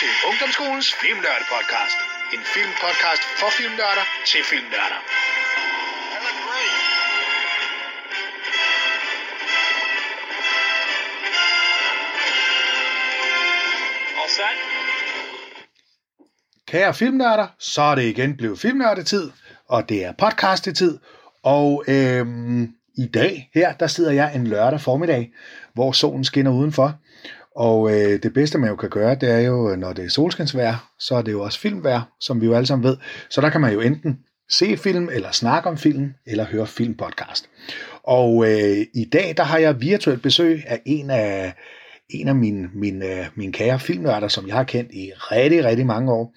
til Ungdomsskolens Filmnørde Podcast. En filmpodcast for filmnørder til filmnørder. Kære filmnørder, så er det igen blevet filmnørdetid, og det er podcastetid. Og øhm, i dag her, der sidder jeg en lørdag formiddag, hvor solen skinner udenfor. Og øh, det bedste, man jo kan gøre, det er jo, øh, når det er solskinsvejr, så er det jo også filmvejr, som vi jo alle sammen ved. Så der kan man jo enten se film, eller snakke om film, eller høre filmpodcast. Og øh, i dag, der har jeg virtuelt besøg af en af, en af mine, mine, øh, mine kære filmnørder, som jeg har kendt i rigtig, rigtig mange år.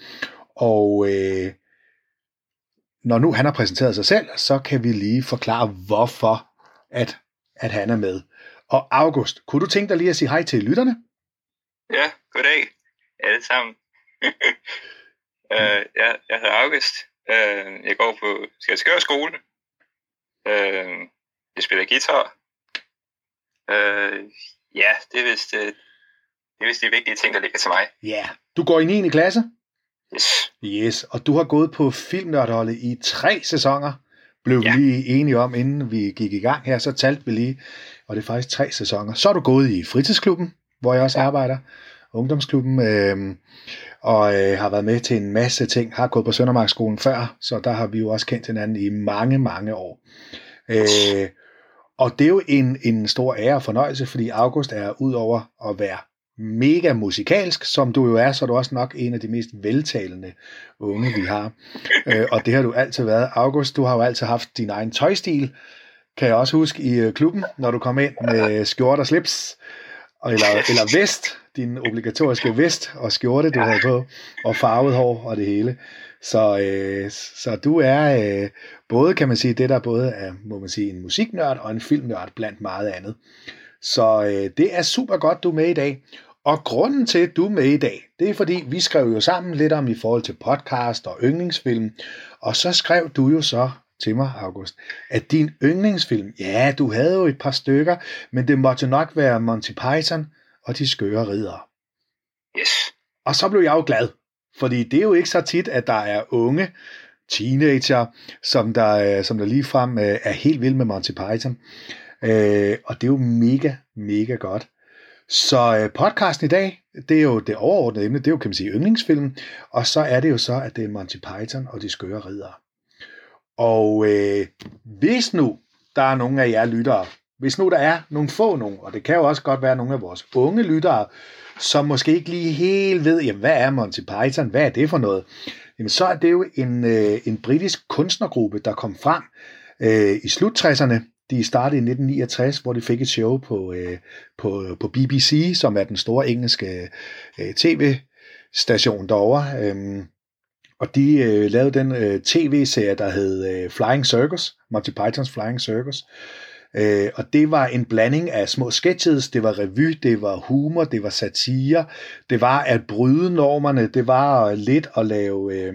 Og øh, når nu han har præsenteret sig selv, så kan vi lige forklare, hvorfor at, at han er med. Og August, kunne du tænke dig lige at sige hej til lytterne? Ja, goddag alle sammen. uh, jeg, jeg hedder August. Uh, jeg går på Skælskør skole. Uh, jeg spiller guitar. Uh, ja, det er vist, uh, det er vist de vigtige ting, der ligger til mig. Ja, yeah. du går i 9. klasse? Yes. Yes, og du har gået på filmnørdholdet i tre sæsoner. Blev Ja. vi lige enige om, inden vi gik i gang her, så talte vi lige, og det er faktisk tre sæsoner. Så er du gået i fritidsklubben, hvor jeg også arbejder, ungdomsklubben, øh, og øh, har været med til en masse ting. Har gået på Søndermarksskolen før, så der har vi jo også kendt hinanden i mange, mange år. Øh, og det er jo en, en stor ære og fornøjelse, fordi August er udover at være mega musikalsk, som du jo er, så er du også nok en af de mest veltalende unge, vi har. Øh, og det har du altid været. August, du har jo altid haft din egen tøjstil, kan jeg også huske i øh, klubben, når du kom ind med skjort og slips, eller, eller vest, din obligatoriske vest og skjorte, du havde på, og farvet hår og det hele. Så, øh, så du er øh, både, kan man sige, det der både er, må man sige, en musiknørd og en filmnørd blandt meget andet. Så øh, det er super godt, du er med i dag. Og grunden til, at du er med i dag, det er fordi, vi skrev jo sammen lidt om i forhold til podcast og yndlingsfilm. Og så skrev du jo så til mig, August, at din yndlingsfilm, ja, du havde jo et par stykker, men det måtte nok være Monty Python og de skøre ridere. Yes. Og så blev jeg jo glad, fordi det er jo ikke så tit, at der er unge teenager, som der, øh, som der ligefrem øh, er helt vild med Monty Python. Øh, og det er jo mega, mega godt. Så øh, podcasten i dag, det er jo det overordnede emne, det er jo, kan man sige, yndlingsfilm. Og så er det jo så, at det er Monty Python og de skøre ridere. Og øh, hvis nu der er nogle af jer lyttere, hvis nu der er nogle få nogen, og det kan jo også godt være nogle af vores unge lyttere, som måske ikke lige helt ved, jamen, hvad er Monty Python, hvad er det for noget, jamen, så er det jo en, øh, en britisk kunstnergruppe, der kom frem øh, i slut 60'erne. De startede i 1969, hvor de fik et show på, øh, på, på BBC, som er den store engelske øh, tv-station derovre. Øhm, og de øh, lavede den øh, tv-serie, der hed øh, Flying Circus, Monty Pythons Flying Circus. Øh, og det var en blanding af små sketches, det var revy, det var humor, det var satire, det var at bryde normerne, det var lidt at lave, øh,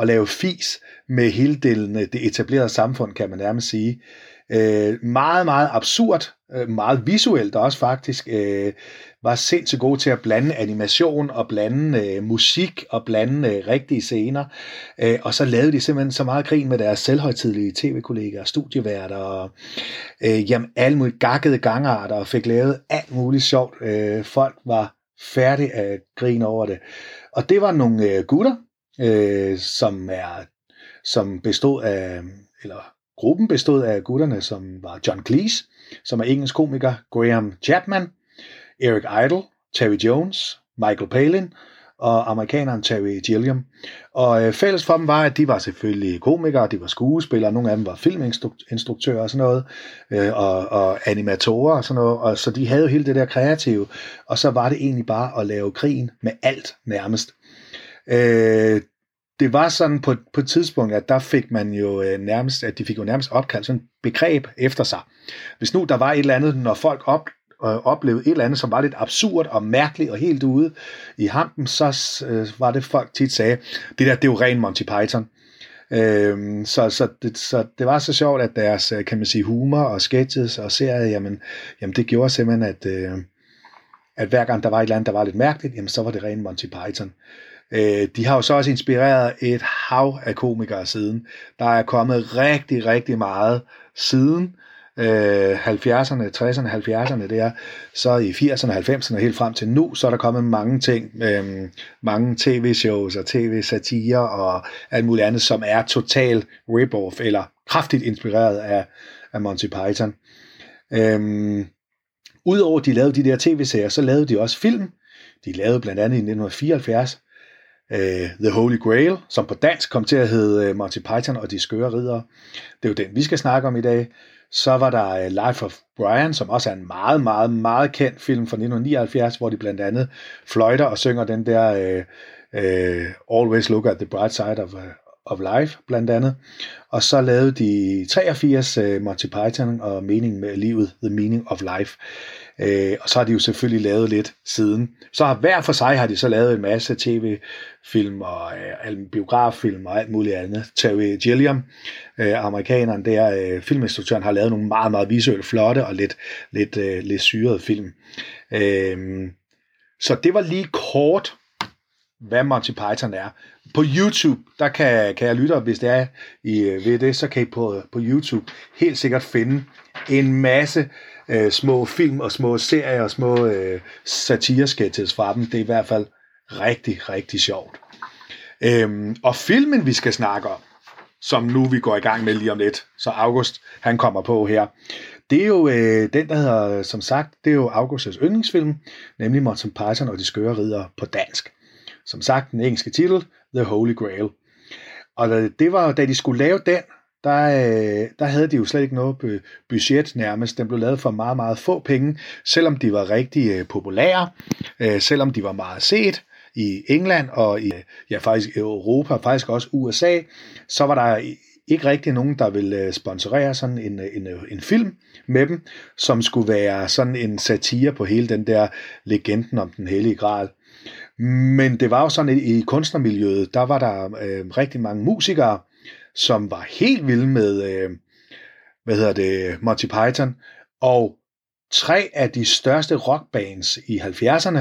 at lave fis med hele det, øh, det etablerede samfund, kan man nærmest sige. Øh, meget, meget absurd, øh, meget visuelt også faktisk, øh, var sindssygt god til at blande animation og blande øh, musik og blande øh, rigtige scener. Øh, og så lavede de simpelthen så meget grin med deres selvhøjtidlige tv-kollegaer, studieværter og øh, jamen, alle mulige gakkede gangarter og fik lavet alt muligt sjovt. Øh, folk var færdige af grin over det. Og det var nogle øh, gutter, øh, som er som bestod af, eller gruppen bestod af gutterne, som var John Cleese, som er engelsk komiker, Graham Chapman, Eric Idle, Terry Jones, Michael Palin og amerikaneren Terry Gilliam. Og øh, fælles for dem var, at de var selvfølgelig komikere, de var skuespillere, nogle af dem var filminstruktører og sådan noget, øh, og, og animatorer og sådan noget, og så de havde jo hele det der kreative, og så var det egentlig bare at lave krigen med alt nærmest. Øh, det var sådan på, på et tidspunkt, at der fik man jo øh, nærmest, at de fik jo nærmest opkaldt sådan et begreb efter sig. Hvis nu der var et eller andet, når folk op, øh, oplevede et eller andet, som var lidt absurd og mærkeligt og helt ude i hampen, så øh, var det folk tit sagde, det der, det er jo ren Monty Python. Øh, så, så, det, så det var så sjovt, at deres, øh, kan man sige, humor og sketches og serier, jamen, jamen det gjorde simpelthen, at, øh, at hver gang der var et eller andet, der var lidt mærkeligt, jamen så var det ren Monty Python. Øh, Øh, de har jo så også inspireret et hav af komikere siden. Der er kommet rigtig, rigtig meget siden øh, 70'erne, 60'erne, 70'erne der, så i 80'erne, 90'erne helt frem til nu, så er der kommet mange ting, øh, mange tv-shows og tv-satire og alt muligt andet, som er total rip-off eller kraftigt inspireret af, af Monty Python. Øh, Udover at de lavede de der tv-serier, så lavede de også film. De lavede blandt andet i 1974 øh, The Holy Grail, som på dansk kom til at hedde uh, Monty Python og de skøre ridere. Det er jo den, vi skal snakke om i dag. Så var der øh, Life of Brian, som også er en meget, meget, meget kendt film fra 1979, hvor de blandt andet fløjter og synger den der uh, uh, Always Look at the Bright Side of, of Life, blandt andet. Og så lavede de 83 uh, Monty Python og Meningen med livet, The Meaning of Life. Øh, og så har de jo selvfølgelig lavet lidt siden. Så har hver for sig har de så lavet en masse tv-film og øh, biograffilm og alt muligt andet. Terry Gilliam, øh, amerikaneren der, øh, filminstruktøren, har lavet nogle meget, meget visuelt flotte og lidt, lidt, øh, lidt syrede film. Øh, så det var lige kort hvad Monty Python er. På YouTube, der kan, kan jeg lytte, hvis det er I øh, ved det, så kan I på, på YouTube helt sikkert finde en masse øh, Øh, små film og små serier og små øh, satiresketches fra dem. Det er i hvert fald rigtig, rigtig sjovt. Øhm, og filmen, vi skal snakke om, som nu vi går i gang med lige om lidt, så August, han kommer på her, det er jo øh, den, der hedder, som sagt, det er jo Augusts yndlingsfilm, nemlig Monty Python og de skøre ridder på dansk. Som sagt, den engelske titel, The Holy Grail. Og øh, det var, da de skulle lave den, der, øh, der havde de jo slet ikke noget budget nærmest. Den blev lavet for meget, meget få penge, selvom de var rigtig øh, populære, øh, selvom de var meget set i England og i ja, faktisk Europa, faktisk også USA, så var der ikke rigtig nogen, der ville øh, sponsorere sådan en, øh, en, øh, en film med dem, som skulle være sådan en satire på hele den der legenden om den hellige gral. Men det var jo sådan, at i kunstnermiljøet, der var der øh, rigtig mange musikere, som var helt vild med, øh, hvad hedder det, Monty Python, og tre af de største rockbands i 70'erne,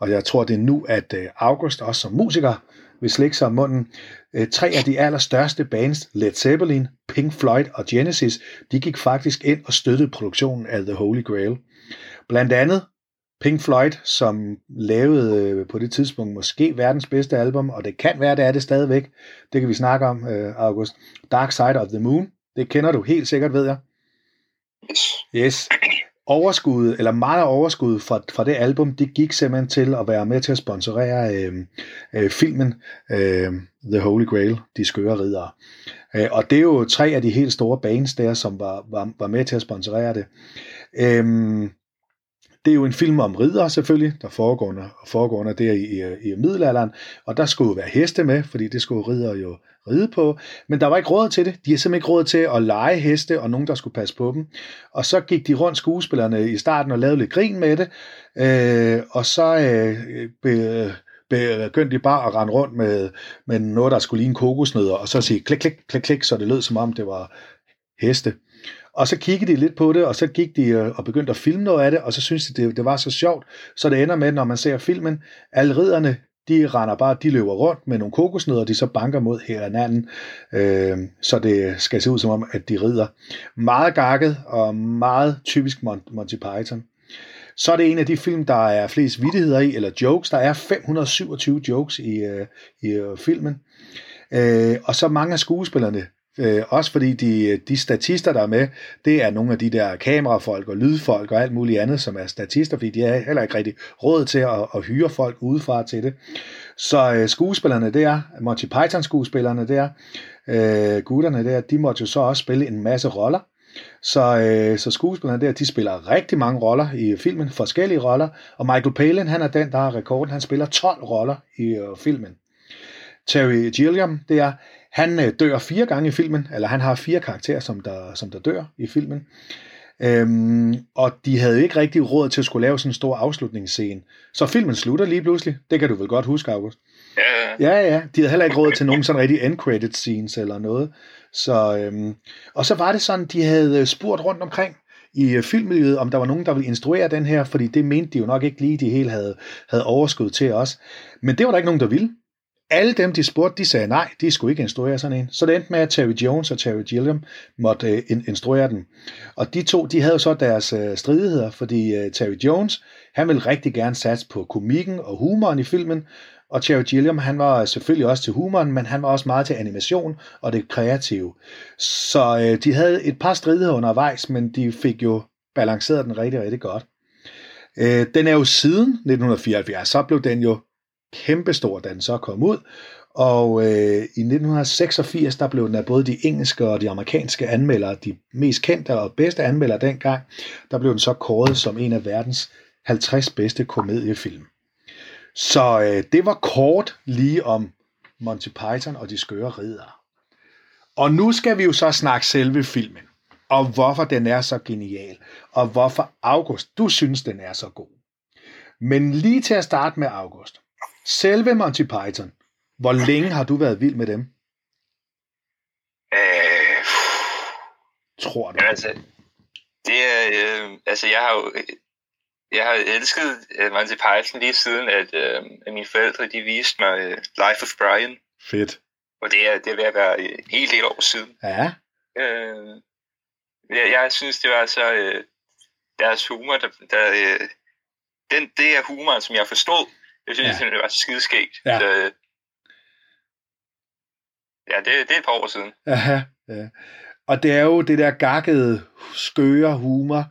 og jeg tror det er nu, at øh, August også som musiker vil slikke sig om munden, øh, tre af de allerstørste bands, Led Zeppelin, Pink Floyd og Genesis, de gik faktisk ind og støttede produktionen af The Holy Grail. Blandt andet Pink Floyd, som lavede øh, på det tidspunkt måske verdens bedste album, og det kan være, det er det stadigvæk. Det kan vi snakke om, øh, August. Dark Side of the Moon. Det kender du helt sikkert, ved jeg. Yes. Yes. Overskud, eller meget af overskud fra, fra det album, det gik simpelthen til at være med til at sponsorere øh, øh, filmen øh, The Holy Grail, De Skøre Ridere. Øh, og det er jo tre af de helt store bands der, som var, var, var med til at sponsorere det. Øh, det er jo en film om ridder selvfølgelig, der foregår under, foregår under der i, i, i middelalderen, og der skulle jo være heste med, fordi det skulle ridder jo ride på, men der var ikke råd til det. De havde simpelthen ikke råd til at lege heste og nogen, der skulle passe på dem. Og så gik de rundt skuespillerne i starten og lavede lidt grin med det, øh, og så øh, be, begyndte de bare at rende rundt med, med noget, der skulle ligne kokosnødder, og så sige klik, klik, klik, klik, så det lød som om det var heste. Og så kiggede de lidt på det, og så gik de øh, og begyndte at filme noget af det, og så syntes de, det, det var så sjovt. Så det ender med, når man ser filmen, alle ridderne, de render bare, de løber rundt med nogle kokosnødder, de så banker mod hinanden, øh, så det skal se ud som om, at de rider. Meget gakket og meget typisk Monty Python. Så er det en af de film, der er flest vittigheder i, eller jokes. Der er 527 jokes i, øh, i øh, filmen. Øh, og så mange af skuespillerne, Øh, også fordi de, de statister, der er med, det er nogle af de der kamerafolk og lydfolk og alt muligt andet, som er statister, fordi de har heller ikke rigtig råd til at, at hyre folk udefra til det. Så øh, skuespillerne der, Monty Python skuespillerne der, øh, gutterne der, de måtte jo så også spille en masse roller. Så, øh, så skuespillerne der, de spiller rigtig mange roller i filmen, forskellige roller, og Michael Palin, han er den, der har rekorden, han spiller 12 roller i øh, filmen. Terry Gilliam, det er, han øh, dør fire gange i filmen, eller han har fire karakterer, som der, som der dør i filmen. Øhm, og de havde ikke rigtig råd til at skulle lave sådan en stor afslutningsscene. Så filmen slutter lige pludselig. Det kan du vel godt huske, August? Ja, ja. Ja, De havde heller ikke råd til nogen sådan rigtig end credit scenes eller noget. Så, øhm, og så var det sådan, de havde spurgt rundt omkring i øh, filmmiljøet, om der var nogen, der ville instruere den her, fordi det mente de jo nok ikke lige, de helt havde, havde overskud til os. Men det var der ikke nogen, der ville. Alle dem, de spurgte, de sagde nej, de skulle ikke instruere sådan en. Så det endte med, at Terry Jones og Terry Gilliam måtte øh, instruere den. Og de to, de havde så deres øh, stridigheder, fordi øh, Terry Jones, han ville rigtig gerne satse på komikken og humoren i filmen, og Terry Gilliam, han var selvfølgelig også til humoren, men han var også meget til animation og det kreative. Så øh, de havde et par stridigheder undervejs, men de fik jo balanceret den rigtig, rigtig godt. Øh, den er jo siden 1974, så blev den jo kæmpestor, da den så kom ud. Og øh, i 1986, der blev den af både de engelske og de amerikanske anmeldere, de mest kendte og bedste anmeldere dengang, der blev den så kåret som en af verdens 50 bedste komediefilm. Så øh, det var kort lige om Monty Python og de skøre ridere. Og nu skal vi jo så snakke selve filmen, og hvorfor den er så genial, og hvorfor August, du synes, den er så god. Men lige til at starte med August. Selve Monty Python, hvor længe har du været vild med dem? Øh, Tror du? altså, det er, øh, altså jeg har jo, jeg har elsket uh, Monty Python lige siden, at, øh, at mine forældre, de viste mig uh, Life of Brian, Fedt. og det er, det er ved at være en hel del år siden. Ja, Øh, jeg, jeg synes, det var så øh, deres humor, der, der øh, den, det er humoren, som jeg forstod. Jeg synes, Ja. det var så skideskægt. Ja. Så, øh, ja, det, det er et par år siden. ja, ja. Og det er jo det der gakkede, skøre humor,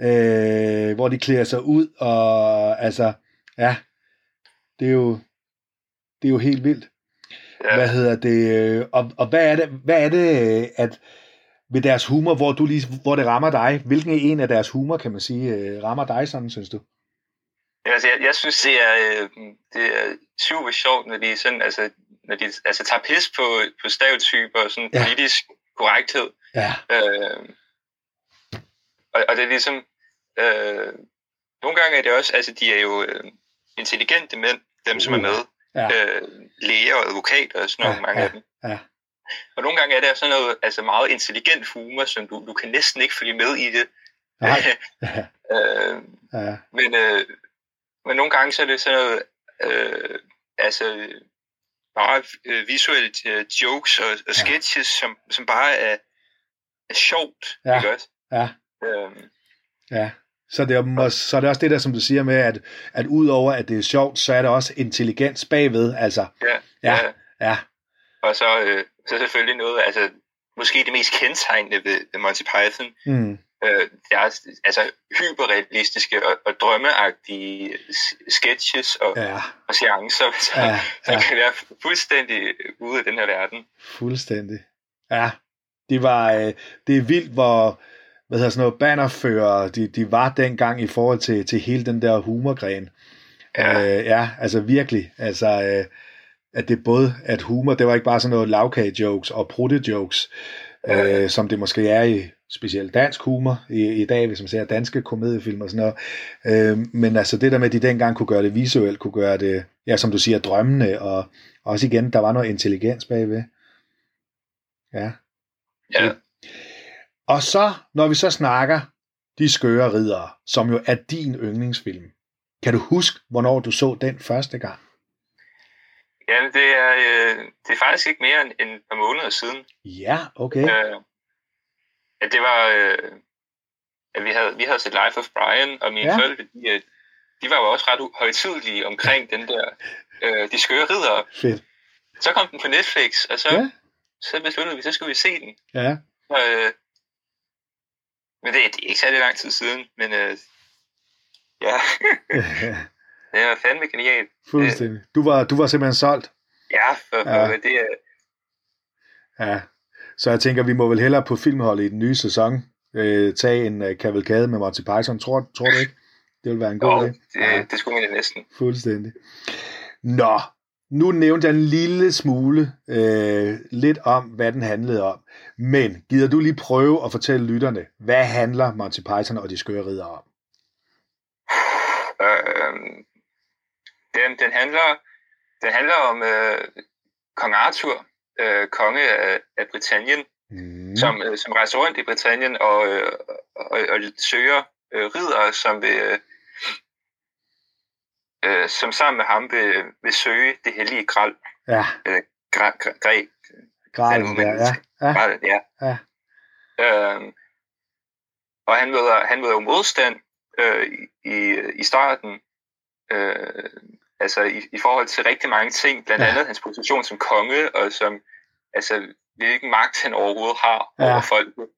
øh, hvor de klæder sig ud, og altså, ja, det er jo, det er jo helt vildt. Ja. Hvad hedder det? øh, Og, og hvad er det, hvad er det øh, at ved deres humor, hvor, du lige, hvor det rammer dig? Hvilken en af deres humor, kan man sige, rammer dig sådan, synes du? Altså, jeg, jeg synes, det er, øh, det er super sjovt, når de, sådan, altså, når de altså, tager pis på, på stereotyper og sådan Ja. politisk korrekthed. Ja, Øh, og, og det er ligesom... Øh, nogle gange er det også... Altså, de er jo øh, intelligente mænd, dem som er med. ja. Øh, læger og advokater og sådan noget, Ja, mange ja, af dem. ja. Og nogle gange er der sådan noget altså meget intelligent humor, som du, du kan næsten ikke følge med i det. Nej. Øh, ja, men, øh, men nogle gange så er det sådan noget... Øh, altså bare øh, visuelle øh, jokes og, og sketches, som, som bare er, er sjovt. Ja. Ikke også? ja, Øhm, ja. Så det, er, så er det også det der, som du siger med, at, at udover at det er sjovt, så er der også intelligens bagved. Altså, ja, ja, ja, Og så, øh, så selvfølgelig noget, altså måske det mest kendetegnende ved, ved Monty Python, mm, øh, deres altså, hyperrealistiske og, og drømmeagtige sketches og, ja, og seancer, så, ja, så ja. kan være fuldstændig ude af den her verden. fuldstændig. Ja, det var, øh, det er vildt, hvor, hvad hedder sådan noget, bannerfører, de, de var dengang i forhold til, til hele den der humorgren. Ja. Øh, ja, altså virkelig. Altså, øh, at det både, at humor, det var ikke bare sådan noget lavkage-jokes og prutte-jokes. Øh, som det måske er i specielt dansk humor i, i dag, hvis man ser danske komediefilm og sådan noget. Øh, men altså det der med, at de dengang kunne gøre det visuelt, kunne gøre det, ja, som du siger, drømmende, og også igen, der var noget intelligens bagved. Ja. Ja. Og så, når vi så snakker De skøre ridere, som jo er din yndlingsfilm, kan du huske, hvornår du så den første gang? Ja, det er, øh, det er faktisk ikke mere end end et par måneder siden. Ja, okay. Øh, at det var, øh, at vi havde, vi havde set Life of Brian, og mine Ja. forældre, de, øh, de var jo også ret højtidelige omkring den der, øh, de skøre ridere. Fedt. Så kom den på Netflix, og så, ja. så besluttede vi, så skulle vi se den. Ja, Og, øh, men det, det er ikke særlig lang tid siden, men øh, ja, det var fandme genialt. fuldstændig. Du var, du var simpelthen solgt. Ja, for, for Ja. det er, Ja. Så jeg tænker, vi må vel hellere på filmholdet i den nye sæson øh, tage en øh, kavalkade med Monty Python. Tror, tror du ikke? Det vil være en god idé. det, Ja. det skulle man næsten. Fuldstændig. Nå, nu nævnte jeg en lille smule øh, lidt om, hvad den handlede om. Men gider du lige prøve at fortælle lytterne, hvad handler Monty Python og de skøre ridder om? Øh, den, den, handler, den handler om øh, kong Arthur, øh, konge af, af Britannien, mm. som, øh, som rejser rundt i Britannien og, øh, og, og søger øh, ridere, som vil, øh, øh, som sammen med ham vil, vil søge det hellige gral. Ja. Øh, græ, græ, græ, Gral, ja, ja. ja. Ja. ja. Øh, og han møder, han møder jo modstand øh, i, i starten, øh, altså i, i forhold til rigtig mange ting, blandt Ja. andet hans position som konge, og som, altså, hvilken magt han overhovedet har Ja. over folket.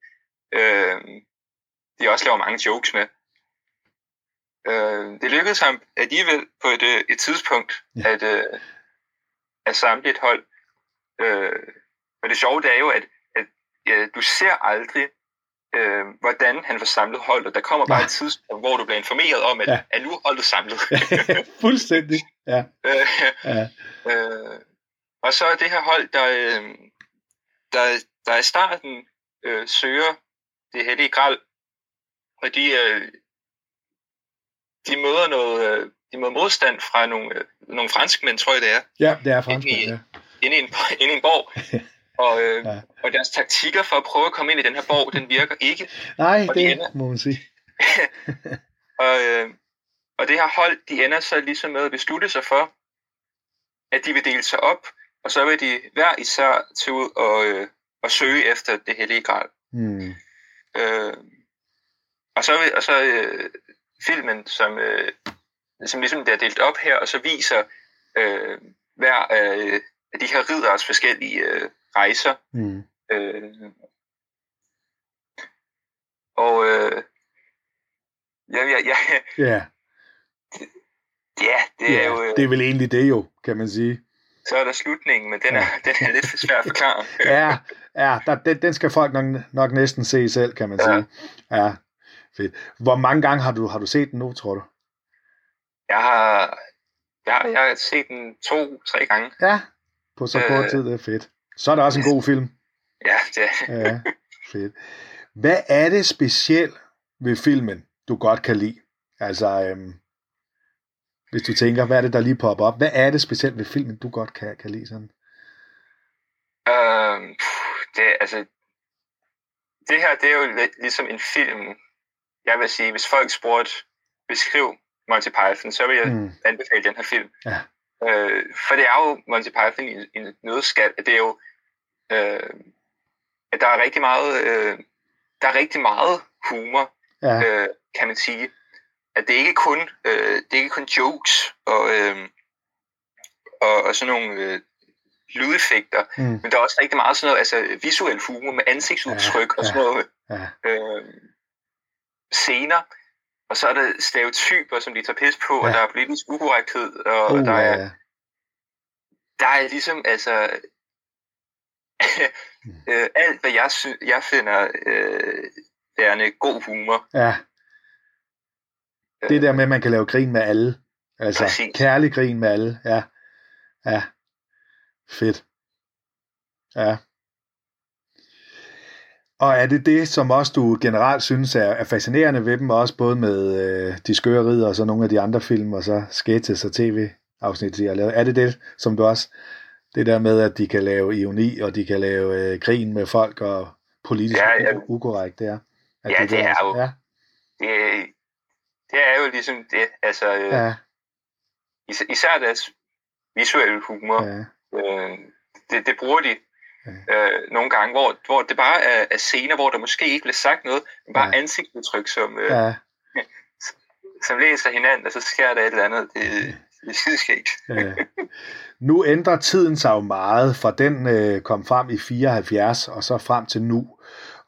Øh, de også laver mange jokes med. Øh, det lykkedes ham alligevel på et, øh, et tidspunkt Ja. at, øh, at samle et hold. Øh, og det sjove det er jo, at, at øh, du ser aldrig, øh, hvordan han får samlet holdet. Der kommer bare Nej. et tidspunkt, hvor du bliver informeret om, at, Ja. ja. at nu er holdet samlet. Fuldstændig. Ja. Øh, ja. øh, og så er det her hold, der, øh, der, der i starten øh, søger det hellige gral, og de, øh, de møder noget, øh, de møder modstand fra nogle, øh, nogle franskmænd, tror jeg det er, ja, det er franskmænd, ja. inde i en, inde i en borg. Og, øh, Ja. og deres taktikker for at prøve at komme ind i den her borg, den virker ikke. Nej, Og de det ender- må man sige. Og, øh, og det her hold, de ender så ligesom med at beslutte sig for, at de vil dele sig op, og så vil de hver især tage ud og, øh, og søge efter det hellige gral. Hmm. Øh, og så, vil- og så øh, filmen, som, øh, som ligesom bliver delt op her, og så viser øh, hver af, af de her ridderes forskellige øh, rejser. Hmm. Øh, og øh, ja, ja, ja, Ja, ja, det er jo... Øh, det er vel egentlig det jo, kan man sige. Så er der slutningen, men den er, den er lidt for svær at forklare. Ja, ja der, den, den skal folk nok, nok næsten se selv, kan man Ja. sige. Ja, fedt. Hvor mange gange har du, har du set den nu, tror du? Jeg har, jeg har, jeg har set den to-tre gange. Ja, på så kort Øh. tid, det er fedt. Så er det også en god film. Ja, det, Ja, fedt. Hvad er det specielt ved filmen, du godt kan lide? Altså, øhm, hvis du tænker, hvad er det, der lige popper op? Hvad er det specielt ved filmen, du godt kan, kan lide sådan? øhm, det, altså, det her, det er jo ligesom en film. Jeg vil sige, hvis folk spurgte, beskriv Monty Python, så vil jeg Mm, anbefale den her film. Ja. Øh, for det er jo Monty Python i, i en nødskal. Det er jo, øh, at der er rigtig meget, øh, der er rigtig meget humor, ja, øh, kan man sige. At det er ikke kun, øh, det er ikke kun jokes og, øh, og, og sådan nogle øh, lydeffekter, mm, men der er også rigtig meget sådan noget, altså visuel humor med ansigtsudtryk Ja, og sådan noget ja, øh, scener. Og så er der stereotyper, som de tager pis på, ja. Ja. og der er politisk ukorrekthed, og uh, der, er, ja, der er ligesom, altså, øh, alt hvad jeg, sy- jeg finder øh, værende god humor. ja. Det der med, at man kan lave grin med alle. Altså, Præcis. kærlig grin med alle. Ja, ja. Fedt. Ja. Og er det det, som også du generelt synes er, er fascinerende ved dem, også både med øh, De skøre ridder og så nogle af de andre film, og så sketches og tv-afsnit, de har lavet. Er det det, som du også, det der med, at de kan lave ironi, og de kan lave øh, grin med folk, og politisk Ja, ja. ukorrekt, det er? At Ja, det er også- jo- Ja, Det, det er jo ligesom det, altså øh, ja, is- især deres visuelle humor, ja, øh, det, det bruger de Ja. øh, nogle gange, hvor, hvor det bare er, er scener, hvor der måske ikke bliver sagt noget, men bare Ja. ansigtsudtryk, som, øh, ja. som læser hinanden, og så sker der et eller andet. Det, det er skideskægt. Ja. Nu ændrer tiden sig jo meget, fra den øh, kom frem i 74 og så frem til nu.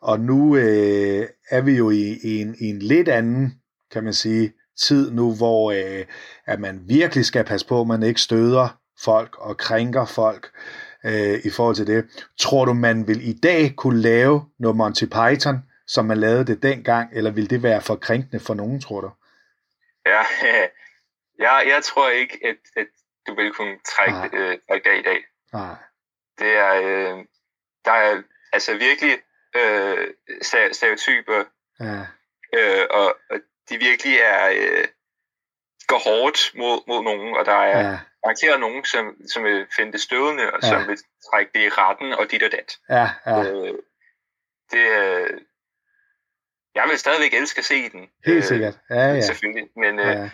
Og nu øh, er vi jo i, i, en, i en lidt anden, kan man sige, tid nu, hvor øh, at man virkelig skal passe på, at man ikke støder folk og krænker folk øh, i forhold til det. Tror du, man vil i dag kunne lave noget Monty Python, som man lavede det dengang, eller vil det være for krænkende for nogen, tror du? Ja, jeg, jeg tror ikke, at, at du vil kunne trække, Nej. øh, trække det i dag. Nej. Det er, øh, der er altså virkelig øh, stereotyper, Ja, øh, og, og de virkelig er øh, går hårdt mod, mod nogen, og der er ja. garanteret nogen, som, som vil finde det stødende, og Ja. som vil trække det i retten, og dit og dat. ja, ja, Øh, det, øh, jeg vil stadigvæk elske at se den. Helt øh, sikkert. Ja, ja. Selvfølgelig. Men, øh, ja.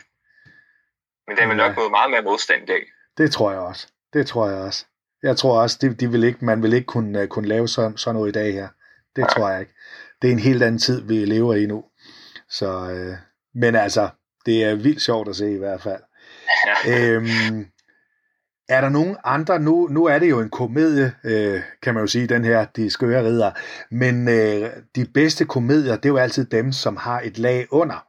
Men den vil nok gå meget mere modstand i dag. Det tror jeg også. Det tror jeg også. Jeg tror også, de, de vil ikke, man vil ikke kunne, uh, kunne lave sådan, sådan noget i dag her. Det ja. tror jeg ikke. Det er en helt anden tid, vi lever i nu. Så, øh, men altså, det er vildt sjovt at se i hvert fald. Ja. Øhm, er der nogen andre, nu, nu er det jo en komedie, øh, kan man jo sige, den her, De skøre ridder, men øh, de bedste komedier, det er jo altid dem, som har et lag under.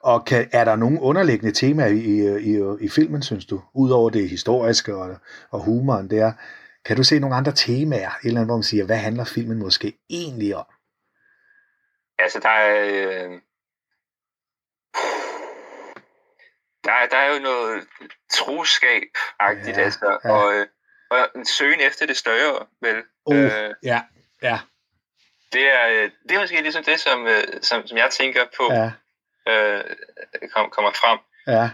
Og kan, er der nogle underliggende temaer i, i, i, filmen, synes du? Udover det historiske og, og humoren der. Kan du se nogle andre temaer, et eller andet, hvor man siger, hvad handler filmen måske egentlig om? Altså, der er... Øh der, der er jo noget troskab-agtigt, ja, altså, ja. Og, øh, og en søgen efter det større, vel? Uh, øh, ja, ja. Det er, øh, det er måske ligesom det, som, øh, som, som jeg tænker på, ja. Øh, kom, kommer frem. Ja,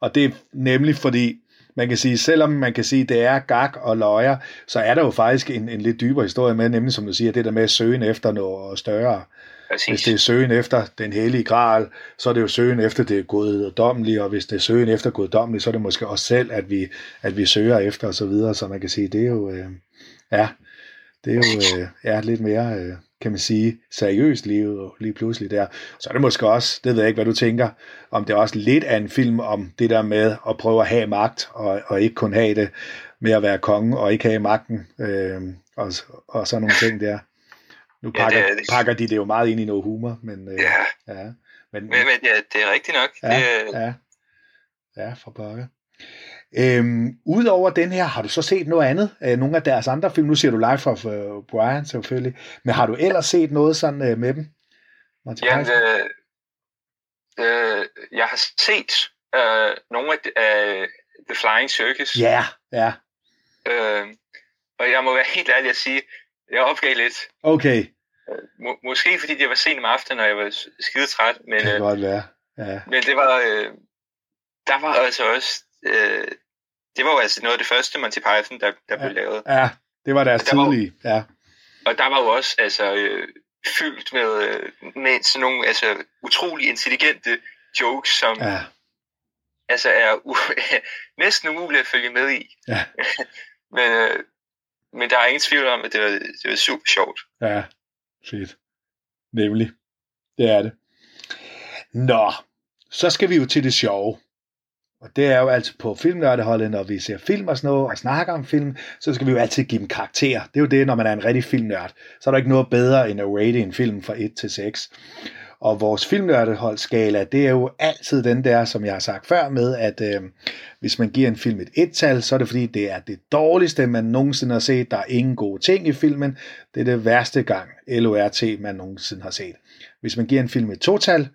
og det er nemlig fordi, man kan sige, selvom man kan sige, det er gag og løjer, så er der jo faktisk en, en lidt dybere historie med, nemlig som du siger, det der med at søge efter noget større. Præcis. Hvis det er søgen efter den hellige gral, så er det jo søgen efter det guddommelige, og hvis det er søgen efter guddommelige, så er det måske os selv, at vi, at vi søger efter osv., så, videre. så man kan sige, det er jo, øh, ja, det er jo øh, ja, lidt mere, øh, kan man sige, seriøst liv lige pludselig der. Så er det måske også, det ved jeg ikke, hvad du tænker, om det er også lidt af en film om det der med at prøve at have magt, og, og ikke kun have det med at være konge, og ikke have magten, øh, og, og sådan nogle ting der. Nu pakker, ja, det, det, pakker de det jo meget ind i noget humor, men... Øh, ja. ja. Men, men, men ja, det er rigtigt nok. Ja, det, ja. ja for pakker. Øhm, Udover den her, har du så set noget andet? Øh, nogle af deres andre film? Nu siger du Life of uh, Brian selvfølgelig. Men har du ellers set noget sådan uh, med dem? ja, øh, øh, jeg har set øh, nogle af uh, The Flying Circus. Ja, ja. Øh, og jeg må være helt ærlig at sige, jeg opgav lidt. Okay. Må, måske fordi det var sent om aftenen, og jeg var skide træt. Men, det kan godt være. Ja. Men det var, øh, der var altså også, øh, det var jo altså noget af det første Monty Python, der, der ja. blev lavet. Ja, det var deres der tidlige, var, ja. Og der var jo også altså, øh, fyldt med, øh, med sådan nogle altså, utrolig intelligente jokes, som ja. altså er u- næsten umuligt at følge med i. Ja. men, øh, men der er ingen tvivl om, at det var, det var super sjovt. Ja, fedt. Nemlig. Det er det. Nå, så skal vi jo til det sjove. Og det er jo altid på filmnørdeholdet, når vi ser film og sådan noget, og snakker om film, så skal vi jo altid give dem karakter. Det er jo det, når man er en rigtig filmnørd. Så er der ikke noget bedre end at rate en film fra 1 til 6. Og vores filmnørdeholdskala, det er jo altid den der, som jeg har sagt før med, at øh, hvis man giver en film et et-tal, så er det fordi, det er det dårligste, man nogensinde har set. Der er ingen gode ting i filmen. Det er det værste gang LORT, man nogensinde har set. Hvis man giver en film et to-tal,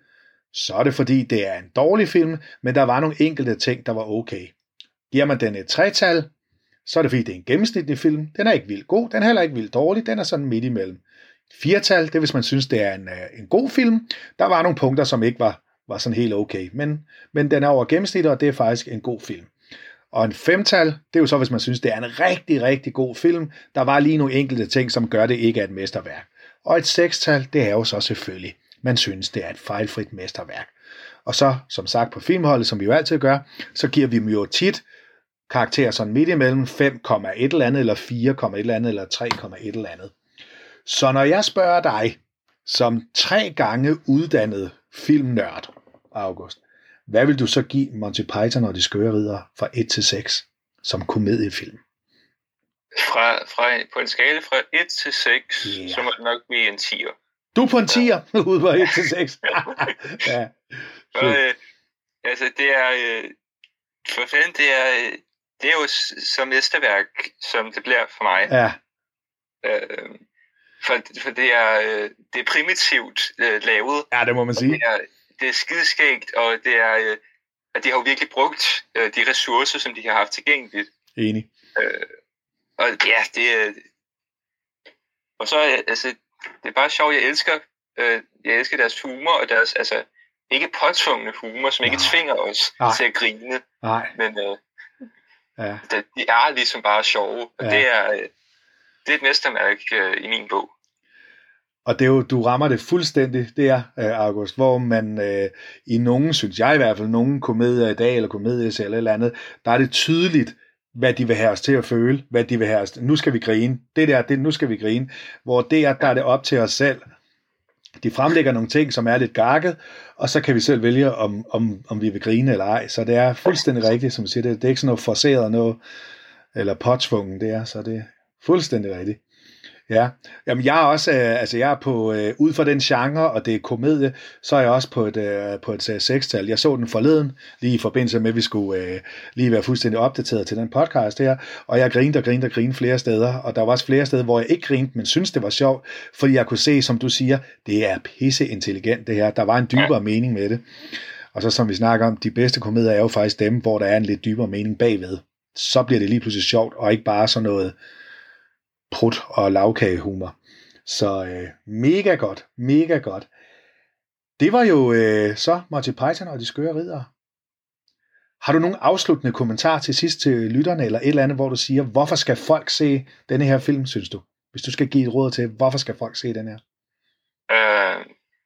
så er det fordi, det er en dårlig film, men der var nogle enkelte ting, der var okay. Giver man den et tretal, så er det fordi, det er en gennemsnitlig film. Den er ikke vildt god, den er heller ikke vildt dårlig, den er sådan midt imellem. Firtal, det er hvis man synes, det er en, øh, en god film. Der var nogle punkter, som ikke var, var sådan helt okay, men, men den er over gennemsnit, og det er faktisk en god film. Og en femtal, det er jo så, hvis man synes, det er en rigtig, rigtig god film. Der var lige nogle enkelte ting, som gør det ikke er et mesterværk. Og et sekstal, det er jo så selvfølgelig, man synes, det er et fejlfrit mesterværk. Og så, som sagt på filmholdet, som vi jo altid gør, så giver vi dem jo tit karakterer sådan midt imellem 5,1 eller andet, eller 4,1 eller andet, eller 3,1 eller andet. Så når jeg spørger dig, som tre gange uddannet filmnørd, August, hvad vil du så give Monty Python og de skøre ridder fra 1 til 6 som komediefilm? Fra, fra, på en skala fra 1 til 6, yeah. så må det nok blive en 10'er. Du er på en 10'er, ja. ude på 1 til 6. ja. Og, øh, altså, det er... Øh, for fanden, det er, øh, det er jo som mesterværk, som det bliver for mig. Ja. Øh, for, for det, er, øh, det er primitivt øh, lavet. Ja, det må man sige. Det er, det er skideskægt, og det er, øh, at de har jo virkelig brugt øh, de ressourcer, som de har haft tilgængeligt. Enig. Øh, og ja, det er... Og så, altså, det er bare sjovt, jeg elsker, øh, jeg elsker deres humor, og deres, altså, ikke påtvungne humor, som Nej. ikke tvinger os Nej. til at grine. Nej. Men øh, ja. det, de er ligesom bare sjove, og ja. det er... Øh, det er et mestermærke øh, i min bog. Og det er jo, du rammer det fuldstændig der, øh, August, hvor man øh, i nogen, synes jeg i hvert fald, nogen komedier i dag, eller komedier eller et eller andet, der er det tydeligt, hvad de vil have os til at føle, hvad de vil have os, nu skal vi grine, det der, det, nu skal vi grine, hvor det er, der er det op til os selv. De fremlægger nogle ting, som er lidt gakket, og så kan vi selv vælge, om, om, om vi vil grine eller ej. Så det er fuldstændig rigtigt, som du siger, det, det er ikke sådan noget forceret noget, eller påtvungen, det er, så det er fuldstændig rigtigt. Ja, Jamen, jeg er også, øh, altså jeg er på, øh, ud fra den genre, og det er komedie, så er jeg også på et, øh, på et øh, sekstal. Jeg så den forleden, lige i forbindelse med, at vi skulle øh, lige være fuldstændig opdateret til den podcast her, og jeg grinede og grinede og grinede flere steder, og der var også flere steder, hvor jeg ikke grinede, men synes det var sjovt, fordi jeg kunne se, som du siger, det er pisse intelligent det her. Der var en dybere mening med det. Og så som vi snakker om, de bedste komedier er jo faktisk dem, hvor der er en lidt dybere mening bagved. Så bliver det lige pludselig sjovt, og ikke bare sådan noget prut og lavkagehumor. Så øh, mega godt, mega godt. Det var jo øh, så Monty Python og de skøre ridere. Har du nogen afsluttende kommentar til sidst til lytterne, eller et eller andet, hvor du siger, hvorfor skal folk se denne her film, synes du? Hvis du skal give et råd til, hvorfor skal folk se den her? Øh,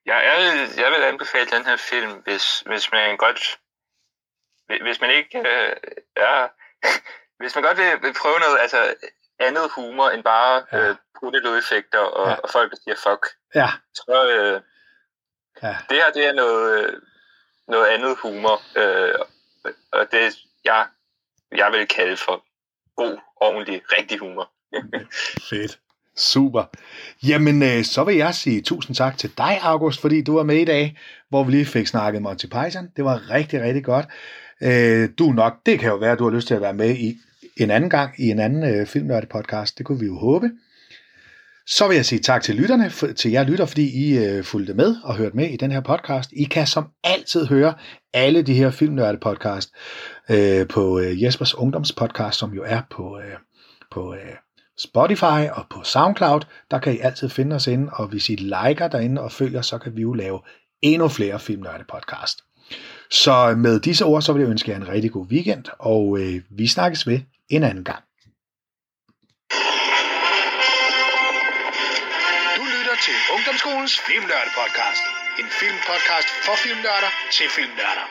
jeg, jeg, vil, jeg vil anbefale den her film, hvis, hvis man godt... Hvis man ikke... Øh, er... hvis man godt vil, vil prøve noget, altså andet humor end bare ja. øh, lydeffekter og, ja. og folk, der siger fuck. Ja. Så øh, ja. det her, det er noget, øh, noget andet humor, øh, og det jeg, jeg vil kalde for god, ordentlig, rigtig humor. Fedt. Super. Jamen, øh, så vil jeg sige tusind tak til dig, August, fordi du var med i dag, hvor vi lige fik snakket Monty Python. Det var rigtig, rigtig godt. Øh, du nok, det kan jo være, at du har lyst til at være med i en anden gang i en anden øh, filmnørde podcast. Det kunne vi jo håbe. Så vil jeg sige tak til lytterne, for, til jer lytter, fordi I øh, fulgte med og hørte med i den her podcast. I kan som altid høre alle de her filmnørde podcast øh, på øh, Jespers Ungdomspodcast, som jo er på, øh, på øh, Spotify og på SoundCloud. Der kan I altid finde os inde, og hvis I liker derinde og følger, så kan vi jo lave endnu flere filmnørde podcast. Så med disse ord, så vil jeg ønske jer en rigtig god weekend, og øh, vi snakkes ved en anden gang. Du lytter til Ungdomsskolens Filmnørde Podcast. En filmpodcast for filmnørder til filmnørder.